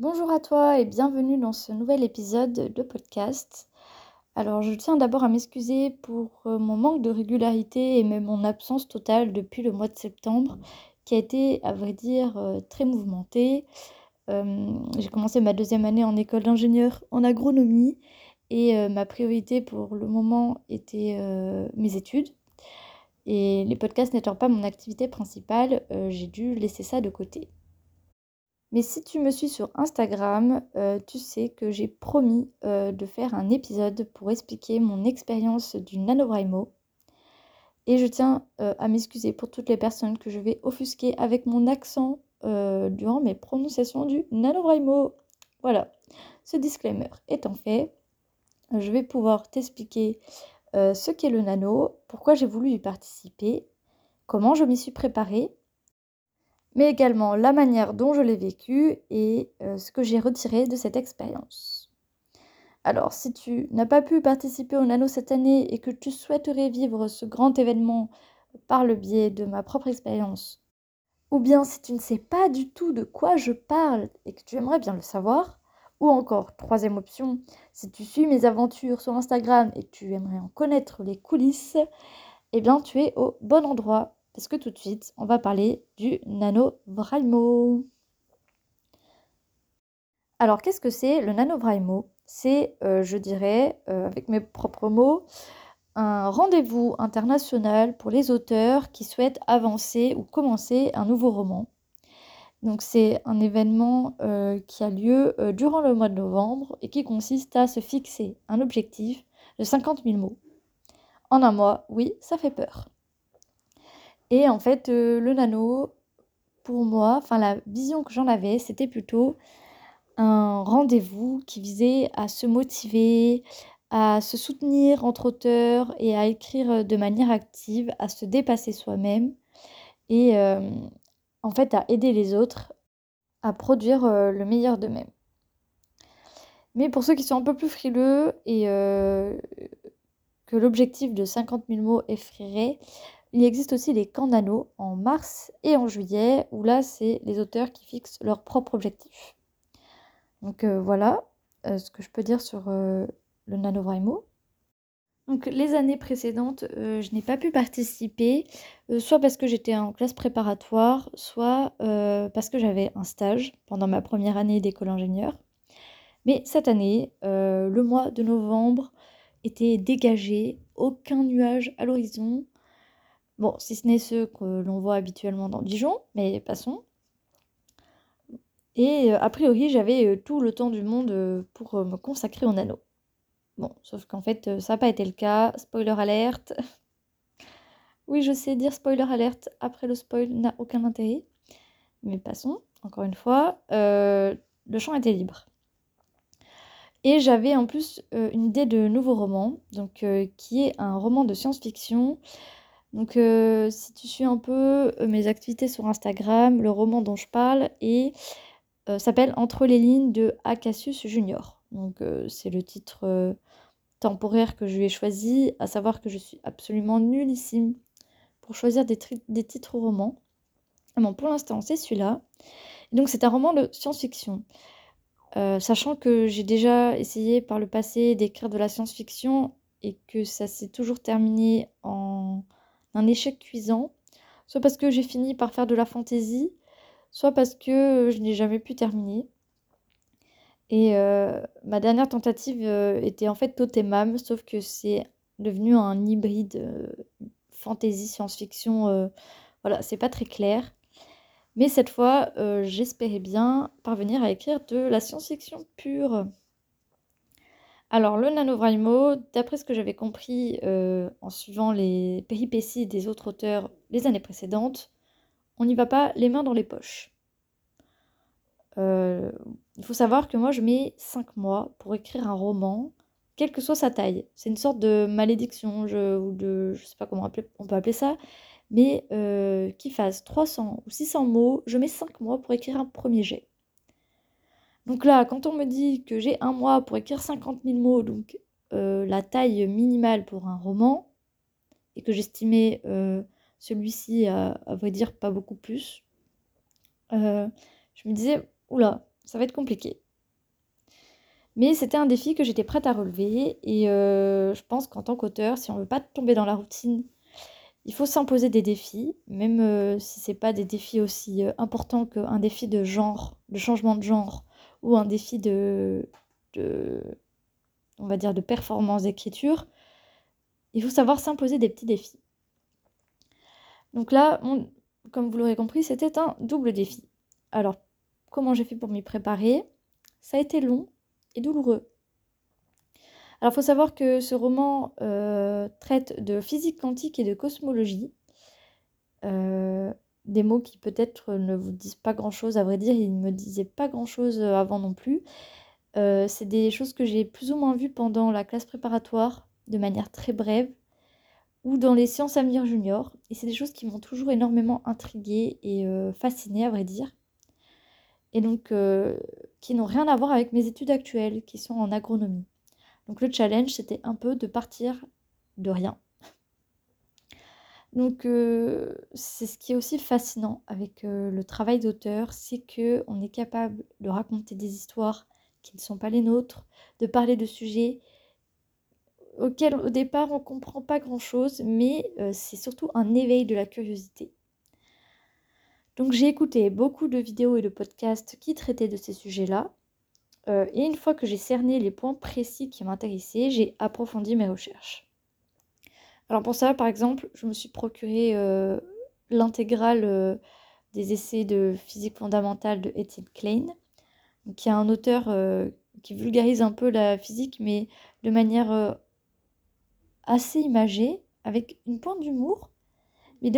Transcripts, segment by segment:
Bonjour à toi et bienvenue dans ce nouvel épisode de podcast. Alors je tiens d'abord à m'excuser pour euh, mon manque de régularité et même mon absence totale depuis le mois de septembre qui a été à vrai dire euh, très mouvementé. Euh, j'ai commencé ma deuxième année en école d'ingénieur en agronomie et ma priorité pour le moment était mes études. Et les podcasts n'étant pas mon activité principale, j'ai dû laisser ça de côté. Mais si tu me suis sur Instagram, euh, tu sais que j'ai promis euh, de faire un épisode pour expliquer mon expérience du NaNoWriMo. Et je tiens euh, à m'excuser pour toutes les personnes que je vais offusquer avec mon accent durant mes prononciations du NaNoWriMo. Voilà, ce disclaimer étant fait, je vais pouvoir t'expliquer ce qu'est le nano, pourquoi j'ai voulu y participer, comment je m'y suis préparée mais également la manière dont je l'ai vécu et euh, ce que j'ai retiré de cette expérience. Alors, si tu n'as pas pu participer au Nano cette année et que tu souhaiterais vivre ce grand événement par le biais de ma propre expérience, ou bien si tu ne sais pas du tout de quoi je parle et que tu aimerais bien le savoir, ou encore, troisième option, si tu suis mes aventures sur Instagram et tu aimerais en connaître les coulisses, eh bien tu es au bon endroit parce que tout de suite, on va parler du NaNoWriMo. Alors, qu'est-ce que c'est le NaNoWriMo C'est, euh, je dirais, euh, avec mes propres mots, un rendez-vous international pour les auteurs qui souhaitent avancer ou commencer un nouveau roman. Donc c'est un événement euh, qui a lieu durant le mois de novembre et qui consiste à se fixer un objectif de 50 000 mots. En un mois, oui, ça fait peur. Et en fait, euh, le nano, pour moi, enfin la vision que j'en avais, c'était plutôt un rendez-vous qui visait à se motiver, à se soutenir entre auteurs et à écrire de manière active, à se dépasser soi-même et euh, en fait à aider les autres à produire euh, le meilleur d'eux-mêmes. Mais pour ceux qui sont un peu plus frileux et que l'objectif de 50 000 mots effraierait, il existe aussi les camps nano en mars et en juillet, où là, c'est les auteurs qui fixent leur propre objectif. Donc euh, voilà euh, ce que je peux dire sur euh, le NaNoWriMo. Donc les années précédentes, je n'ai pas pu participer, soit parce que j'étais en classe préparatoire, soit parce que j'avais un stage pendant ma première année d'école ingénieur. Mais cette année, le mois de novembre était dégagé, aucun nuage à l'horizon, Bon, si ce n'est ceux que l'on voit habituellement dans Dijon, mais passons. Et euh, a priori, j'avais euh, tout le temps du monde euh, pour me consacrer au nano. Bon, sauf qu'en fait, ça n'a pas été le cas. Spoiler alerte. oui, je sais, dire spoiler alerte après le spoil n'a aucun intérêt. Mais passons, encore une fois, le champ était libre. Et j'avais en plus une idée de nouveau roman, donc qui est un roman de science-fiction donc, euh, si tu suis un peu euh, mes activités sur Instagram, le roman dont je parle et, euh, s'appelle Entre les lignes de Acacius Junior. Donc, c'est le titre temporaire que je lui ai choisi, à savoir que je suis absolument nullissime pour choisir des, des titres romans. Bon, pour l'instant, c'est celui-là. Donc, c'est un roman de science-fiction. sachant que j'ai déjà essayé par le passé d'écrire de la science-fiction et que ça s'est toujours terminé en un échec cuisant, soit parce que j'ai fini par faire de la fantaisie, soit parce que je n'ai jamais pu terminer. Et euh, ma dernière tentative euh, était en fait Totemam, sauf que c'est devenu un hybride euh, fantasy, science-fiction. voilà, c'est pas très clair. Mais cette fois, j'espérais bien parvenir à écrire de la science-fiction pure. Alors, le NaNoWriMo, d'après ce que j'avais compris euh, en suivant les péripéties des autres auteurs les années précédentes, on n'y va pas les mains dans les poches. Euh, il faut savoir que moi, je mets 5 mois pour écrire un roman, quelle que soit sa taille. C'est une sorte de malédiction, je, ou de. Je sais pas comment on peut appeler ça, mais euh, qu'il fasse 300 ou 600 mots, je mets 5 mois pour écrire un premier jet. Donc là, quand on me dit que j'ai un mois pour écrire 50 000 mots, donc euh, la taille minimale pour un roman, et que j'estimais euh, celui-ci à, vrai dire pas beaucoup plus, euh, je me disais, oula, ça va être compliqué. Mais c'était un défi que j'étais prête à relever et je pense qu'en tant qu'auteur, si on veut pas tomber dans la routine, il faut s'imposer des défis, même si c'est pas des défis aussi importants qu'un défi de genre, de changement de genre, ou un défi de, de on va dire, de performance d'écriture. Il faut savoir s'imposer des petits défis. Donc là, comme vous l'aurez compris, c'était un double défi. Alors, comment j'ai fait pour m'y préparer? Ça a été long, et douloureux. Alors il faut savoir que ce roman euh, traite de physique quantique et de cosmologie. Euh, des mots qui peut-être ne vous disent pas grand-chose, à vrai dire, ils ne me disaient pas grand-chose euh, avant non plus. c'est des choses que j'ai plus ou moins vues pendant la classe préparatoire, de manière très brève, ou dans les sciences Amir Junior. Et c'est des choses qui m'ont toujours énormément intriguée et fascinée, à vrai dire et donc euh, qui n'ont rien à voir avec mes études actuelles, qui sont en agronomie. Donc le challenge, c'était un peu de partir de rien. Donc c'est ce qui est aussi fascinant avec le travail d'auteur, c'est que on est capable de raconter des histoires qui ne sont pas les nôtres, de parler de sujets auxquels au départ on comprend pas grand chose, mais c'est surtout un éveil de la curiosité. Donc j'ai écouté beaucoup de vidéos et de podcasts qui traitaient de ces sujets-là. Et une fois que j'ai cerné les points précis qui m'intéressaient, j'ai approfondi mes recherches. Alors pour ça, par exemple, je me suis procuré euh, l'intégrale euh, des essais de physique fondamentale de Etienne Klein, qui est un auteur qui vulgarise un peu la physique, mais de manière assez imagée, avec une pointe d'humour, mais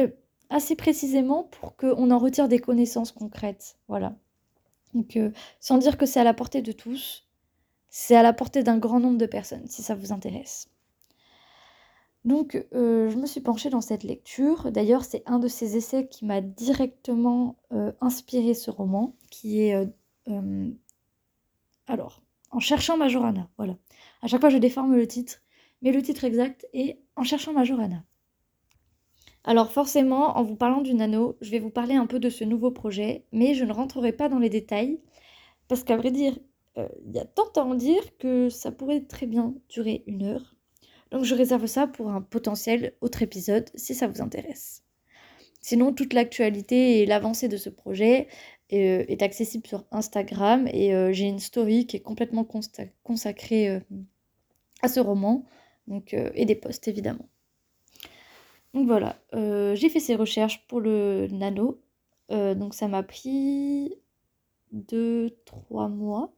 assez précisément pour qu'on en retire des connaissances concrètes. Voilà. Donc, euh, sans dire que c'est à la portée de tous, c'est à la portée d'un grand nombre de personnes, si ça vous intéresse. Donc, euh, je me suis penchée dans cette lecture. D'ailleurs, c'est un de ces essais qui m'a directement euh, inspiré ce roman, qui est... alors, en cherchant Majorana, voilà. À chaque fois, je déforme le titre, mais le titre exact est En cherchant Majorana. Alors forcément, en vous parlant du nano, je vais vous parler un peu de ce nouveau projet, mais je ne rentrerai pas dans les détails, parce qu'à vrai dire, euh, il y a tant à en dire que ça pourrait très bien durer une heure. Donc je réserve ça pour un potentiel autre épisode, si ça vous intéresse. Sinon, toute l'actualité et l'avancée de ce projet euh, est accessible sur Instagram et euh, j'ai une story qui est complètement consacrée à ce roman, et des posts évidemment. Donc voilà, euh, j'ai fait ces recherches pour le nano. Euh, donc ça m'a pris 2-3 mois.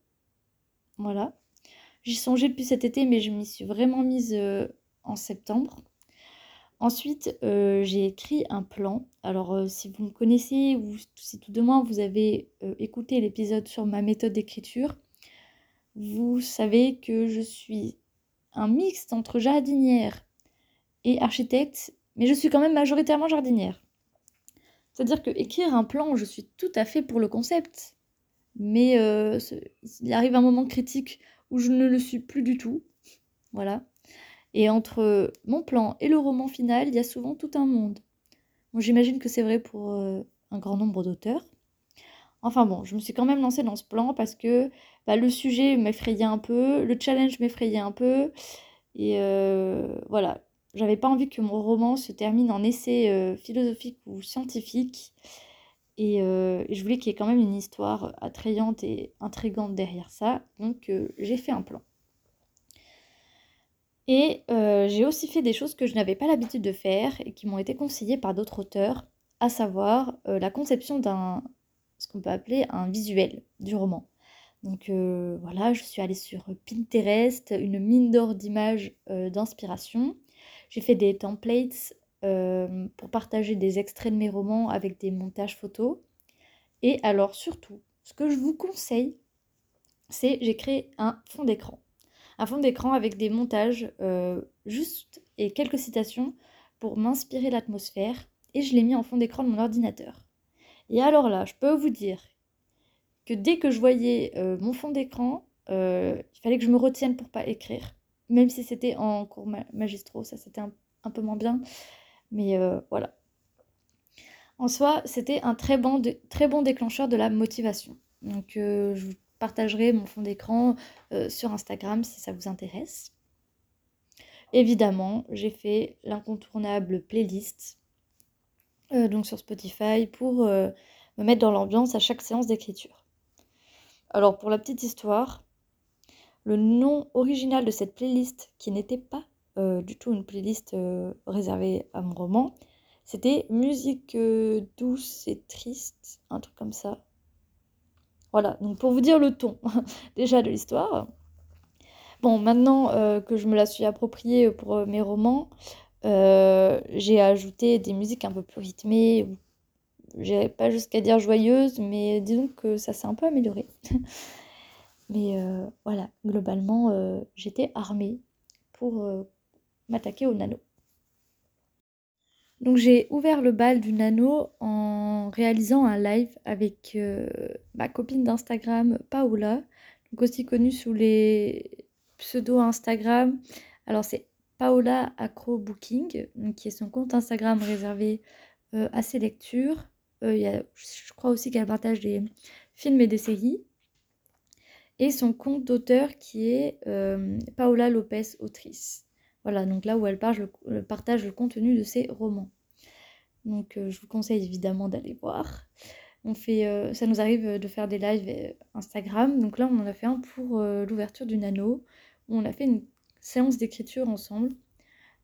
Voilà. J'y songeais depuis cet été, mais je m'y suis vraiment mise euh, en septembre. Ensuite, j'ai écrit un plan. Alors, si vous me connaissez ou si tout de moins vous avez écouté l'épisode sur ma méthode d'écriture, vous savez que je suis un mixte entre jardinière et architecte mais je suis quand même majoritairement jardinière. C'est-à-dire que écrire un plan, je suis tout à fait pour le concept, mais euh, il arrive un moment critique où je ne le suis plus du tout. Voilà. Et entre mon plan et le roman final, il y a souvent tout un monde. J'imagine que c'est vrai pour euh, un grand nombre d'auteurs. Enfin bon, je me suis quand même lancée dans ce plan parce que bah, le sujet m'effrayait un peu, le challenge m'effrayait un peu. Et euh, voilà, j'avais pas envie que mon roman se termine en essai euh, philosophique ou scientifique. Euh, et, je voulais qu'il y ait quand même une histoire attrayante et intrigante derrière ça. Donc euh, j'ai fait un plan. Et j'ai aussi fait des choses que je n'avais pas l'habitude de faire et qui m'ont été conseillées par d'autres auteurs, à savoir la conception d'un ce qu'on peut appeler un visuel du roman. Donc voilà, je suis allée sur Pinterest, une mine d'or d'images d'inspiration. J'ai fait des templates euh, pour partager des extraits de mes romans avec des montages photos. Et alors surtout, ce que je vous conseille, c'est j'ai créé un fond d'écran. Un fond d'écran avec des montages euh, juste et quelques citations pour m'inspirer l'atmosphère et je l'ai mis en fond d'écran de mon ordinateur. Et alors là, je peux vous dire que dès que je voyais euh, mon fond d'écran, il fallait que je me retienne pour pas écrire même si c'était en cours magistraux, ça c'était un, peu moins bien. Mais euh, voilà. En soi, c'était un très bon, très bon déclencheur de la motivation. Donc euh, je vous partagerai mon fond d'écran sur Instagram si ça vous intéresse. Évidemment, j'ai fait l'incontournable playlist donc sur Spotify pour me mettre dans l'ambiance à chaque séance d'écriture. Alors pour la petite histoire, le nom original de cette playlist, qui n'était pas euh, du tout une playlist euh, réservée à mon roman, c'était musique euh, douce et triste, un truc comme ça. Voilà, donc pour vous dire le ton déjà de l'histoire. Bon, maintenant que je me la suis appropriée pour mes romans, j'ai ajouté des musiques un peu plus rythmées, j'ai pas jusqu'à dire joyeuses, mais disons que ça s'est un peu amélioré. Mais voilà, globalement, j'étais armée pour m'attaquer au nano. Donc j'ai ouvert le bal du nano en réalisant un live avec ma copine d'Instagram, Paola, donc aussi connue sous les pseudos Instagram. Alors c'est Paola Acro Booking, qui est son compte Instagram réservé à ses lectures. je crois aussi qu'elle partage des films et des séries et son compte d'auteur qui est euh, Paola Lopez, autrice. Voilà, donc là où elle partage le, contenu de ses romans. Donc euh, je vous conseille évidemment d'aller voir. On fait, euh, ça nous arrive de faire des lives Instagram. Donc là, on en a fait un pour l'ouverture du Nano, où on a fait une séance d'écriture ensemble.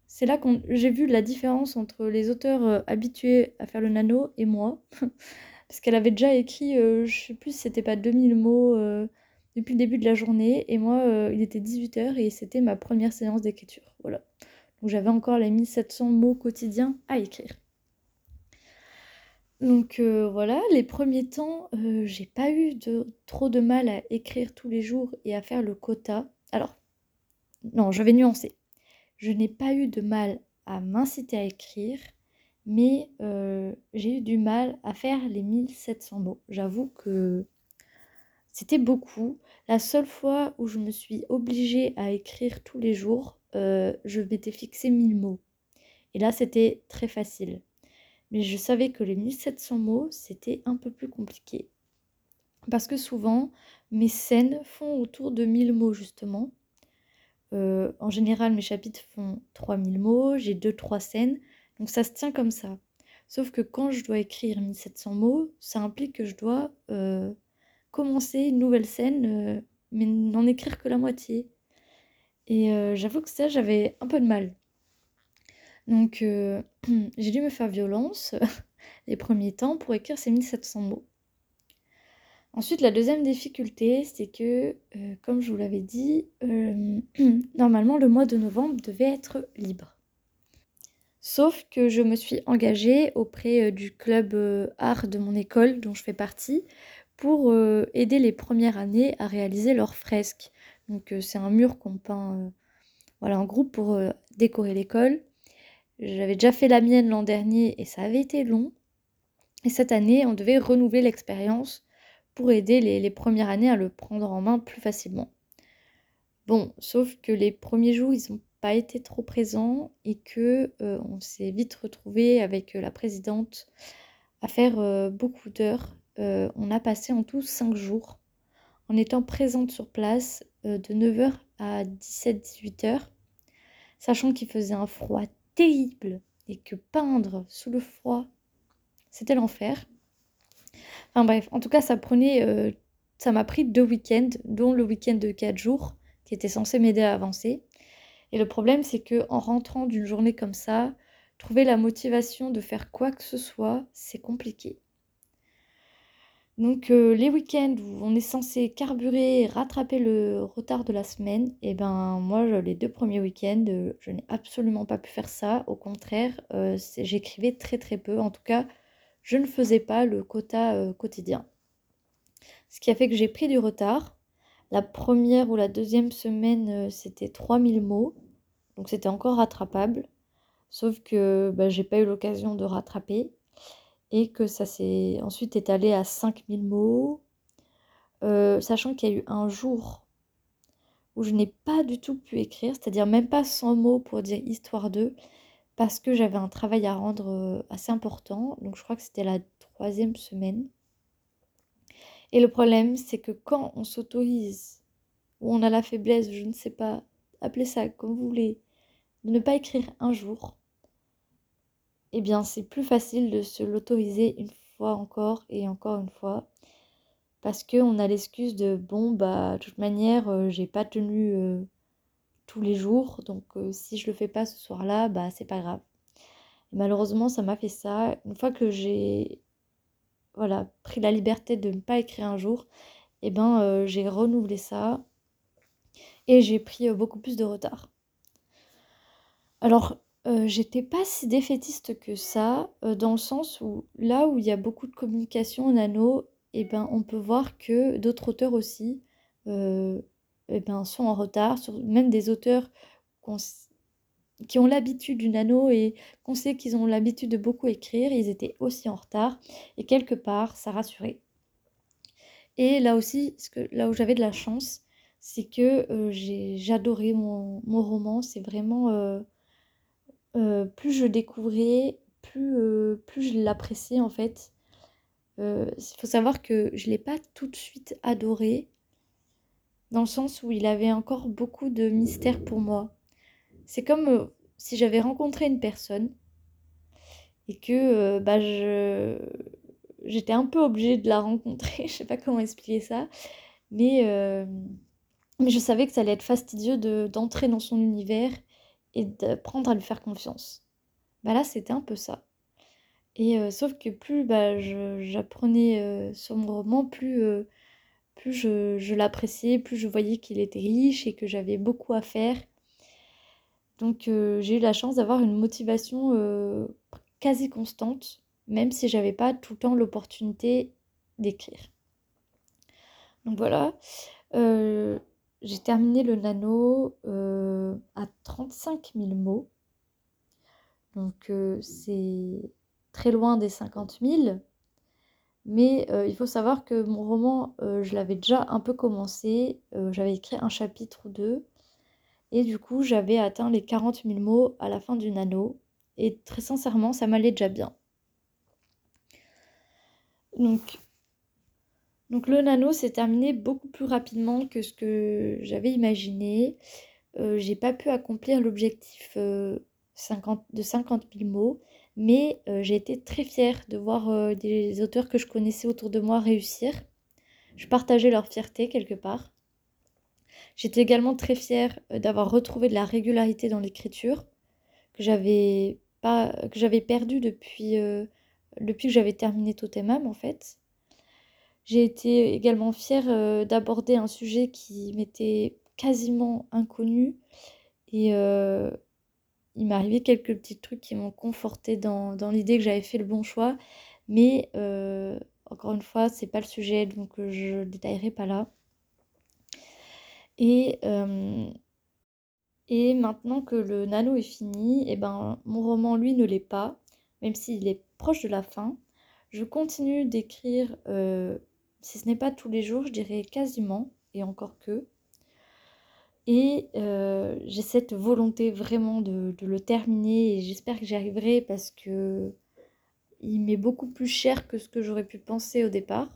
C'est là que j'ai vu la différence entre les auteurs habitués à faire le Nano et moi. Parce qu'elle avait déjà écrit, je sais plus si c'était pas 2000 mots depuis le début de la journée. Et moi, euh, il était 18h et c'était ma première séance d'écriture. Voilà. Donc j'avais encore les 1700 mots quotidiens à écrire. Donc euh, voilà, les premiers temps, euh, j'ai pas eu de, trop de mal à écrire tous les jours et à faire le quota. Alors, non, je vais nuancer. Je n'ai pas eu de mal à m'inciter à écrire, mais j'ai eu du mal à faire les 1700 mots. J'avoue que c'était beaucoup. La seule fois où je me suis obligée à écrire tous les jours, euh, je m'étais fixé 1000 mots. Et là, c'était très facile. Mais je savais que les 1700 mots, c'était un peu plus compliqué. Parce que souvent, mes scènes font autour de 1000 mots, justement. Euh, en général, mes chapitres font 3000 mots, j'ai 2-3 scènes, donc ça se tient comme ça. Sauf que quand je dois écrire 1700 mots, ça implique que je dois euh, commencer une nouvelle scène, euh, mais n'en écrire que la moitié. Et euh, j'avoue que ça, j'avais un peu de mal. Donc euh, j'ai dû me faire violence les premiers temps pour écrire ces 1700 mots. Ensuite, la deuxième difficulté, c'est que, comme je vous l'avais dit, normalement le mois de novembre devait être libre. Sauf que je me suis engagée auprès du club art de mon école dont je fais partie pour euh, aider les premières années à réaliser leurs fresques. Donc euh, c'est un mur qu'on peint euh, voilà, en groupe pour décorer l'école. J'avais déjà fait la mienne l'an dernier et ça avait été long. Et cette année, on devait renouveler l'expérience pour aider les, les, premières années à le prendre en main plus facilement. Bon, sauf que les premiers jours, ils n'ont pas été trop présents et que on s'est vite retrouvé avec la présidente à faire beaucoup d'heures euh, on a passé en tout 5 jours en étant présente sur place euh, de 9h à 17-18h, sachant qu'il faisait un froid terrible et que peindre sous le froid, c'était l'enfer. Enfin bref, en tout cas, ça prenait, euh, ça m'a pris deux week-ends, dont le week-end de 4 jours, qui était censé m'aider à avancer. Et le problème, c'est que en rentrant d'une journée comme ça, trouver la motivation de faire quoi que ce soit, c'est compliqué. Donc euh, les week-ends où on est censé carburer et rattraper le retard de la semaine, et eh ben moi les deux premiers week-ends, euh, je n'ai absolument pas pu faire ça. Au contraire, euh, j'écrivais très très peu. En tout cas, je ne faisais pas le quota quotidien. Ce qui a fait que j'ai pris du retard. La première ou la deuxième semaine, c'était 3000 mots. Donc c'était encore rattrapable. Sauf que bah, j'ai pas eu l'occasion de rattraper et que ça s'est ensuite étalé à 5000 mots, euh, sachant qu'il y a eu un jour où je n'ai pas du tout pu écrire, c'est-à-dire même pas 100 mots pour dire histoire 2, parce que j'avais un travail à rendre euh, assez important, donc je crois que c'était la troisième semaine. Et le problème, c'est que quand on s'autorise, ou on a la faiblesse, je ne sais pas, appelez ça comme vous voulez, de ne pas écrire un jour, eh bien c'est plus facile de se l'autoriser une fois encore et encore une fois. Parce qu'on a l'excuse de bon bah de toute manière euh, j'ai pas tenu euh, tous les jours, donc euh, si je le fais pas ce soir-là, bah c'est pas grave. malheureusement ça m'a fait ça. Une fois que j'ai voilà, pris la liberté de ne pas écrire un jour, eh ben j'ai renouvelé ça et j'ai pris beaucoup plus de retard. Alors, j'étais pas si défaitiste que ça, dans le sens où là où il y a beaucoup de communication en anneau, et ben, on peut voir que d'autres auteurs aussi et ben, sont en retard, sur, même des auteurs qui ont l'habitude du nano et qu'on sait qu'ils ont l'habitude de beaucoup écrire, ils étaient aussi en retard. Et quelque part, ça rassurait. Et là aussi, ce que, là où j'avais de la chance, c'est que euh, j'adorais mon, mon, roman. C'est vraiment... Euh, euh, plus je découvrais, plus, plus je l'appréciais en fait. Il faut savoir que je ne l'ai pas tout de suite adoré, dans le sens où il avait encore beaucoup de mystère pour moi. C'est comme euh, si j'avais rencontré une personne et que euh, bah, je... j'étais un peu obligée de la rencontrer. je sais pas comment expliquer ça. Mais, euh, mais je savais que ça allait être fastidieux de... d'entrer dans son univers et d'apprendre à lui faire confiance. Bah là, c'était un peu ça. Et sauf que plus bah, j'apprenais mon roman, plus, plus je, je l'appréciais, plus je voyais qu'il était riche et que j'avais beaucoup à faire donc euh, j'ai eu la chance d'avoir une motivation euh, quasi constante, même si j'avais pas tout le temps l'opportunité d'écrire. Donc voilà, euh, j'ai terminé le nano à 35 000 mots. Donc c'est très loin des 50 000. Mais il faut savoir que mon roman, je l'avais déjà un peu commencé. J'avais écrit un chapitre ou deux. Et du coup, j'avais atteint les 40 000 mots à la fin du nano. Et très sincèrement, ça m'allait déjà bien. Donc, donc le nano s'est terminé beaucoup plus rapidement que ce que j'avais imaginé. Euh, j'ai pas pu accomplir l'objectif euh, de 50 000 mots, mais euh, j'ai été très fière de voir des auteurs que je connaissais autour de moi réussir. Je partageais leur fierté quelque part. J'étais également très fière d'avoir retrouvé de la régularité dans l'écriture que j'avais pas que j'avais perdu depuis depuis que j'avais terminé Totemam en fait. J'ai été également fière euh, d'aborder un sujet qui m'était quasiment inconnu et il m'est arrivé quelques petits trucs qui m'ont conforté dans, dans l'idée que j'avais fait le bon choix, mais encore une fois, c'est pas le sujet donc je ne détaillerai pas là. Et, et maintenant que le nano est fini, et eh ben, mon roman, lui, ne l'est pas, même s'il est proche de la fin. Je continue d'écrire, si ce n'est pas tous les jours, je dirais quasiment, et encore que. Et j'ai cette volonté vraiment de, de le terminer et j'espère que j'y arriverai parce que il m'est beaucoup plus cher que ce que j'aurais pu penser au départ.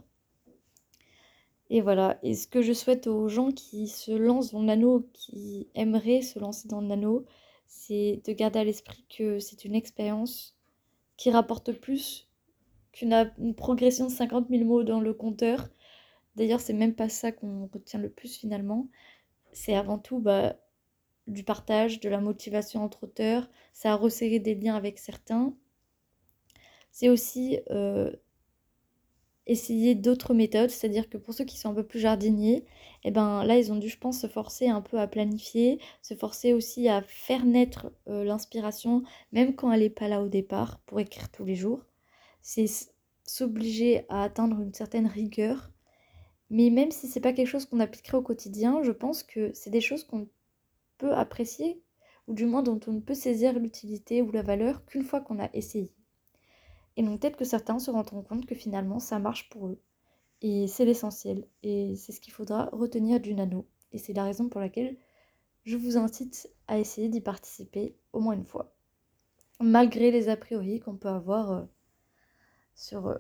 Et voilà, et ce que je souhaite aux gens qui se lancent dans le nano, qui aimeraient se lancer dans le nano, c'est de garder à l'esprit que c'est une expérience qui rapporte plus qu'une progression de 50 000 mots dans le compteur. D'ailleurs, c'est même pas ça qu'on retient le plus finalement. C'est avant tout bah, du partage, de la motivation entre auteurs. Ça a resserré des liens avec certains. C'est aussi euh, essayer d'autres méthodes, c'est-à-dire que pour ceux qui sont un peu plus jardiniers, eh ben là ils ont dû je pense se forcer un peu à planifier, se forcer aussi à faire naître euh, l'inspiration même quand elle n'est pas là au départ pour écrire tous les jours. C'est s'obliger à atteindre une certaine rigueur. Mais même si c'est pas quelque chose qu'on appliquerait au quotidien, je pense que c'est des choses qu'on peut apprécier ou du moins dont on peut saisir l'utilité ou la valeur qu'une fois qu'on a essayé. Et donc peut-être que certains se rendront compte que finalement ça marche pour eux. Et c'est l'essentiel. Et c'est ce qu'il faudra retenir du nano. Et c'est la raison pour laquelle je vous incite à essayer d'y participer au moins une fois. Malgré les a priori qu'on peut avoir euh, sur, euh,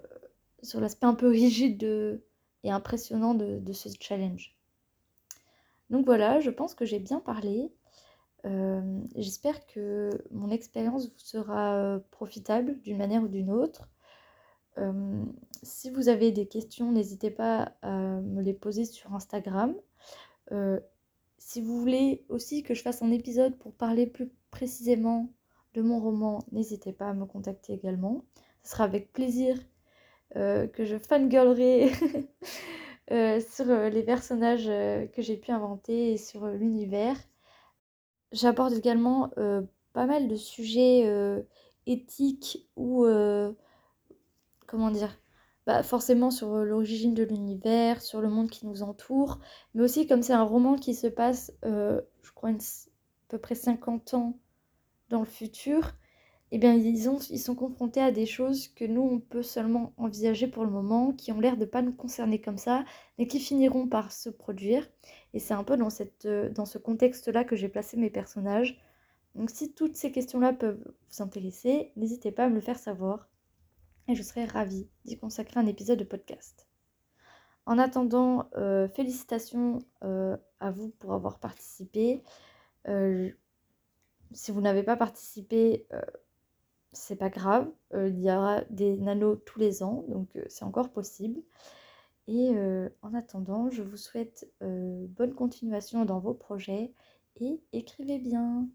sur l'aspect un peu rigide de, et impressionnant de, ce challenge. Donc voilà, je pense que j'ai bien parlé. Euh, j'espère que mon expérience vous sera euh, profitable d'une manière ou d'une autre. Si vous avez des questions, n'hésitez pas à me les poser sur Instagram. si vous voulez aussi que je fasse un épisode pour parler plus précisément de mon roman, n'hésitez pas à me contacter également. Ce sera avec plaisir que je fangirlerai sur les personnages que j'ai pu inventer et sur l'univers. J'aborde également euh, pas mal de sujets euh, éthiques ou euh, comment dire bah, forcément sur l'origine de l'univers, sur le monde qui nous entoure, mais aussi comme c'est un roman qui se passe, je crois, à peu près 50 ans dans le futur, eh bien, ils, ont, ils sont confrontés à des choses que nous, on peut seulement envisager pour le moment, qui ont l'air de ne pas nous concerner comme ça, mais qui finiront par se produire. Et c'est un peu euh, dans ce contexte-là que j'ai placé mes personnages. Donc si toutes ces questions-là peuvent vous intéresser, n'hésitez pas à me le faire savoir. Et je serai ravie d'y consacrer un épisode de podcast. En attendant, euh, félicitations euh, à vous pour avoir participé. si vous n'avez pas participé, c'est pas grave, euh, il y aura des nanos tous les ans, donc euh, c'est encore possible. Et euh, en attendant, je vous souhaite bonne continuation dans vos projets et écrivez bien.